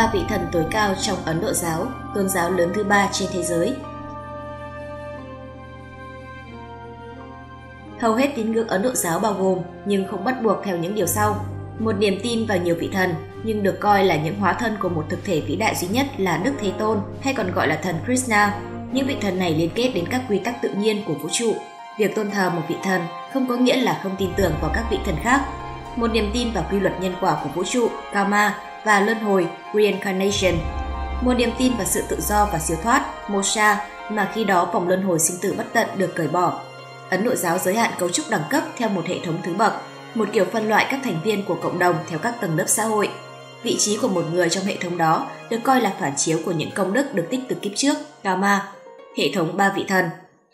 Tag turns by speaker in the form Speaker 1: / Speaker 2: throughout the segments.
Speaker 1: ba vị thần tối cao trong Ấn Độ giáo, tôn giáo lớn thứ ba trên thế giới. Hầu hết tín ngưỡng Ấn Độ giáo bao gồm nhưng không bắt buộc theo những điều sau. Một niềm tin vào nhiều vị thần, nhưng được coi là những hóa thân của một thực thể vĩ đại duy nhất là Đức Thế Tôn hay còn gọi là thần Krishna. Những vị thần này liên kết đến các quy tắc tự nhiên của vũ trụ. Việc tôn thờ một vị thần không có nghĩa là không tin tưởng vào các vị thần khác. Một niềm tin vào quy luật nhân quả của vũ trụ, karma và luân hồi, reincarnation. Một niềm tin vào sự tự do và siêu thoát, moksha, mà khi đó vòng luân hồi sinh tử bất tận được cởi bỏ. Ấn Độ giáo giới hạn cấu trúc đẳng cấp theo một hệ thống thứ bậc, một kiểu phân loại các thành viên của cộng đồng theo các tầng lớp xã hội. Vị trí của một người trong hệ thống đó được coi là phản chiếu của những công đức được tích từ kiếp trước, karma. Hệ thống ba vị thần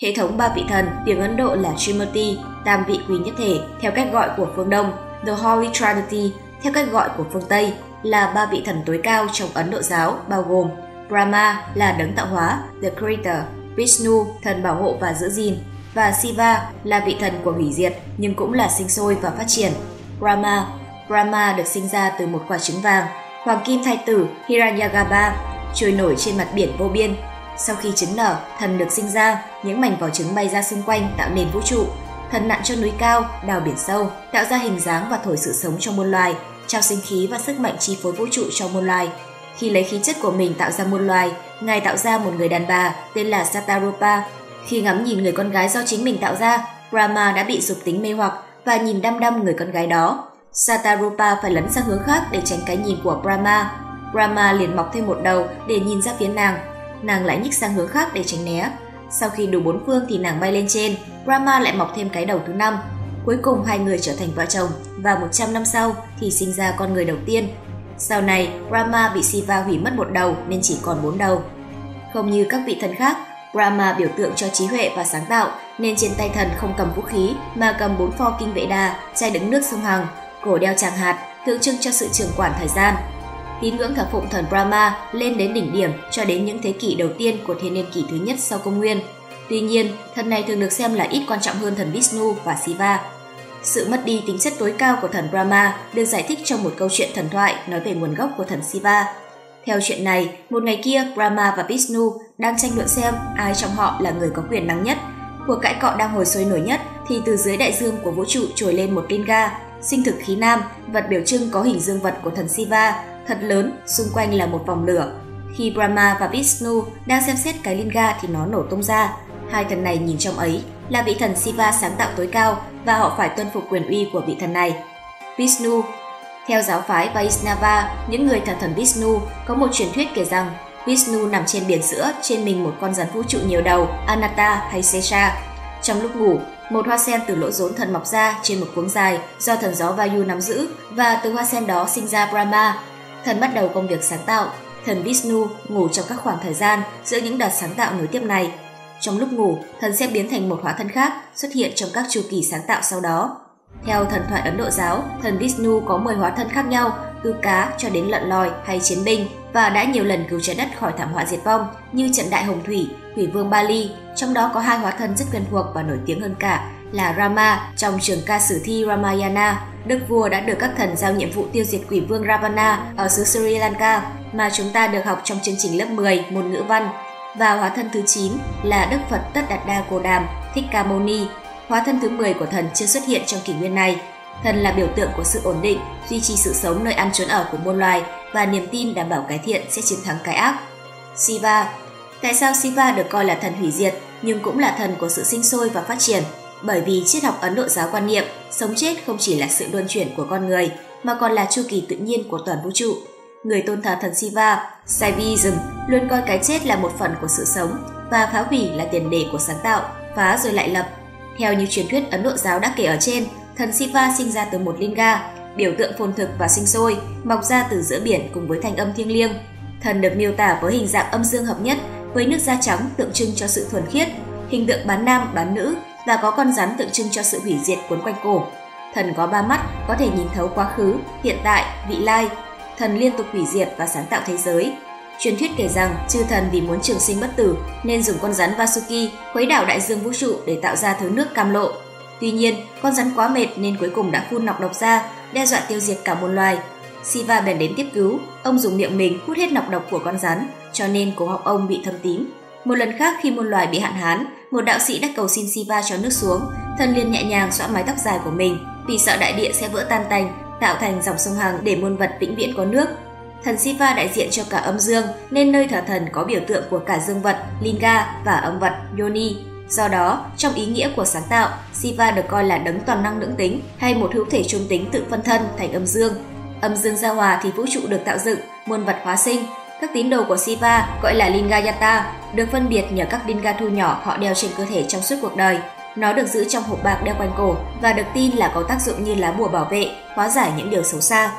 Speaker 1: Hệ thống ba vị thần, tiếng Ấn Độ là Trimurti, tam vị quý nhất thể, theo cách gọi của phương Đông, The Holy Trinity, theo cách gọi của phương Tây, là ba vị thần tối cao trong Ấn Độ giáo, bao gồm Brahma là đấng tạo hóa, The Creator, Vishnu, thần bảo hộ và giữ gìn, và Shiva là vị thần của hủy diệt nhưng cũng là sinh sôi và phát triển. Brahma Brahma được sinh ra từ một quả trứng vàng, hoàng kim thái tử Hiranyagarbha trôi nổi trên mặt biển vô biên. Sau khi trứng nở, thần được sinh ra, những mảnh vỏ trứng bay ra xung quanh tạo nên vũ trụ. Thần nặn cho núi cao, đào biển sâu, tạo ra hình dáng và thổi sự sống cho muôn loài, trao sinh khí và sức mạnh chi phối vũ trụ cho muôn loài. Khi lấy khí chất của mình tạo ra muôn loài, Ngài tạo ra một người đàn bà tên là Satarupa. Khi ngắm nhìn người con gái do chính mình tạo ra, Brahma đã bị dục tính mê hoặc và nhìn đăm đăm người con gái đó. Satarupa phải lấn sang hướng khác để tránh cái nhìn của Brahma. Brahma liền mọc thêm một đầu để nhìn ra phía nàng. Nàng lại nhích sang hướng khác để tránh né. Sau khi đủ bốn phương thì nàng bay lên trên, Brahma lại mọc thêm cái đầu thứ năm. Cuối cùng hai người trở thành vợ chồng và 100 năm sau thì sinh ra con người đầu tiên. Sau này, Brahma bị Shiva hủy mất một đầu nên chỉ còn bốn đầu. Không như các vị thần khác, Brahma biểu tượng cho trí huệ và sáng tạo nên trên tay thần không cầm vũ khí mà cầm bốn pho kinh vệ đà, chai đứng nước sông Hằng, cổ đeo tràng hạt, tượng trưng cho sự trường quản thời gian. Tín ngưỡng thờ phụng thần Brahma lên đến đỉnh điểm cho đến những thế kỷ đầu tiên của thiên niên kỷ thứ nhất sau công nguyên. Tuy nhiên, thần này thường được xem là ít quan trọng hơn thần Vishnu và Shiva. Sự mất đi tính chất tối cao của thần Brahma được giải thích trong một câu chuyện thần thoại nói về nguồn gốc của thần Shiva. Theo chuyện này, một ngày kia Brahma và Vishnu đang tranh luận xem ai trong họ là người có quyền năng nhất. Cuộc cãi cọ đang hồi sôi nổi nhất thì từ dưới đại dương của vũ trụ trồi lên một linga, sinh thực khí nam, vật biểu trưng có hình dương vật của thần Shiva, thật lớn, xung quanh là một vòng lửa. Khi Brahma và Vishnu đang xem xét cái linga thì nó nổ tung ra. Hai thần này nhìn trong ấy là vị thần Shiva sáng tạo tối cao và họ phải tuân phục quyền uy của vị thần này. Vishnu Theo giáo phái Vaishnava, những người thờ thần Vishnu có một truyền thuyết kể rằng Vishnu nằm trên biển sữa, trên mình một con rắn vũ trụ nhiều đầu, Anatta hay Sesha. Trong lúc ngủ, một hoa sen từ lỗ rốn thần mọc ra trên một cuống dài do thần gió Vayu nắm giữ và từ hoa sen đó sinh ra Brahma. Thần bắt đầu công việc sáng tạo. Thần Vishnu ngủ trong các khoảng thời gian giữa những đợt sáng tạo nối tiếp này. Trong lúc ngủ, thần sẽ biến thành một hóa thân khác xuất hiện trong các chu kỳ sáng tạo sau đó. Theo thần thoại Ấn Độ giáo, thần Vishnu có 10 hóa thân khác nhau, từ cá cho đến lợn lòi hay chiến binh và đã nhiều lần cứu trái đất khỏi thảm họa diệt vong như trận đại hồng thủy, thủy vương Bali, trong đó có hai hóa thân rất quen thuộc và nổi tiếng hơn cả là Rama trong trường ca sử thi Ramayana. Đức vua đã được các thần giao nhiệm vụ tiêu diệt quỷ vương Ravana ở xứ Sri Lanka mà chúng ta được học trong chương trình lớp 10 môn ngữ văn. Và hóa thân thứ 9 là Đức Phật Tất Đạt Đa Cô Đàm, Thích Ca Mâu Ni. Hóa thân thứ 10 của thần chưa xuất hiện trong kỷ nguyên này. Thần là biểu tượng của sự ổn định, duy trì sự sống nơi ăn trốn ở của muôn loài và niềm tin đảm bảo cái thiện sẽ chiến thắng cái ác. Shiva Tại sao Shiva được coi là thần hủy diệt nhưng cũng là thần của sự sinh sôi và phát triển? Bởi vì triết học Ấn Độ giáo quan niệm sống chết không chỉ là sự luân chuyển của con người mà còn là chu kỳ tự nhiên của toàn vũ trụ. Người tôn thờ thần Shiva, Saivism, luôn coi cái chết là một phần của sự sống và phá hủy là tiền đề của sáng tạo, phá rồi lại lập. Theo như truyền thuyết Ấn Độ giáo đã kể ở trên, thần Shiva sinh ra từ một linga, biểu tượng phồn thực và sinh sôi, mọc ra từ giữa biển cùng với thanh âm thiêng liêng. Thần được miêu tả với hình dạng âm dương hợp nhất, với nước da trắng tượng trưng cho sự thuần khiết, hình tượng bán nam bán nữ và có con rắn tượng trưng cho sự hủy diệt cuốn quanh cổ. Thần có ba mắt, có thể nhìn thấu quá khứ, hiện tại, vị lai. Thần liên tục hủy diệt và sáng tạo thế giới. Truyền thuyết kể rằng chư thần vì muốn trường sinh bất tử nên dùng con rắn Vasuki khuấy đảo đại dương vũ trụ để tạo ra thứ nước cam lộ. Tuy nhiên, con rắn quá mệt nên cuối cùng đã phun nọc độc ra, đe dọa tiêu diệt cả một loài. Siva bèn đến tiếp cứu, ông dùng miệng mình hút hết nọc độc của con rắn, cho nên cổ họng ông bị thâm tím. Một lần khác khi môn loài bị hạn hán, một đạo sĩ đã cầu xin Siva cho nước xuống, thần liền nhẹ nhàng xõa mái tóc dài của mình, vì sợ đại địa sẽ vỡ tan tành, tạo thành dòng sông Hằng để muôn vật vĩnh viễn có nước. Thần Siva đại diện cho cả âm dương, nên nơi thờ thần có biểu tượng của cả dương vật, Linga và âm vật, Yoni. Do đó, trong ý nghĩa của sáng tạo, Siva được coi là đấng toàn năng nữ tính hay một hữu thể trung tính tự phân thân thành âm dương. Âm dương giao hòa thì vũ trụ được tạo dựng, muôn vật hóa sinh. Các tín đồ của Siva gọi là Lingayata, được phân biệt nhờ các linga thu nhỏ họ đeo trên cơ thể trong suốt cuộc đời. Nó được giữ trong hộp bạc đeo quanh cổ và được tin là có tác dụng như lá bùa bảo vệ, hóa giải những điều xấu xa.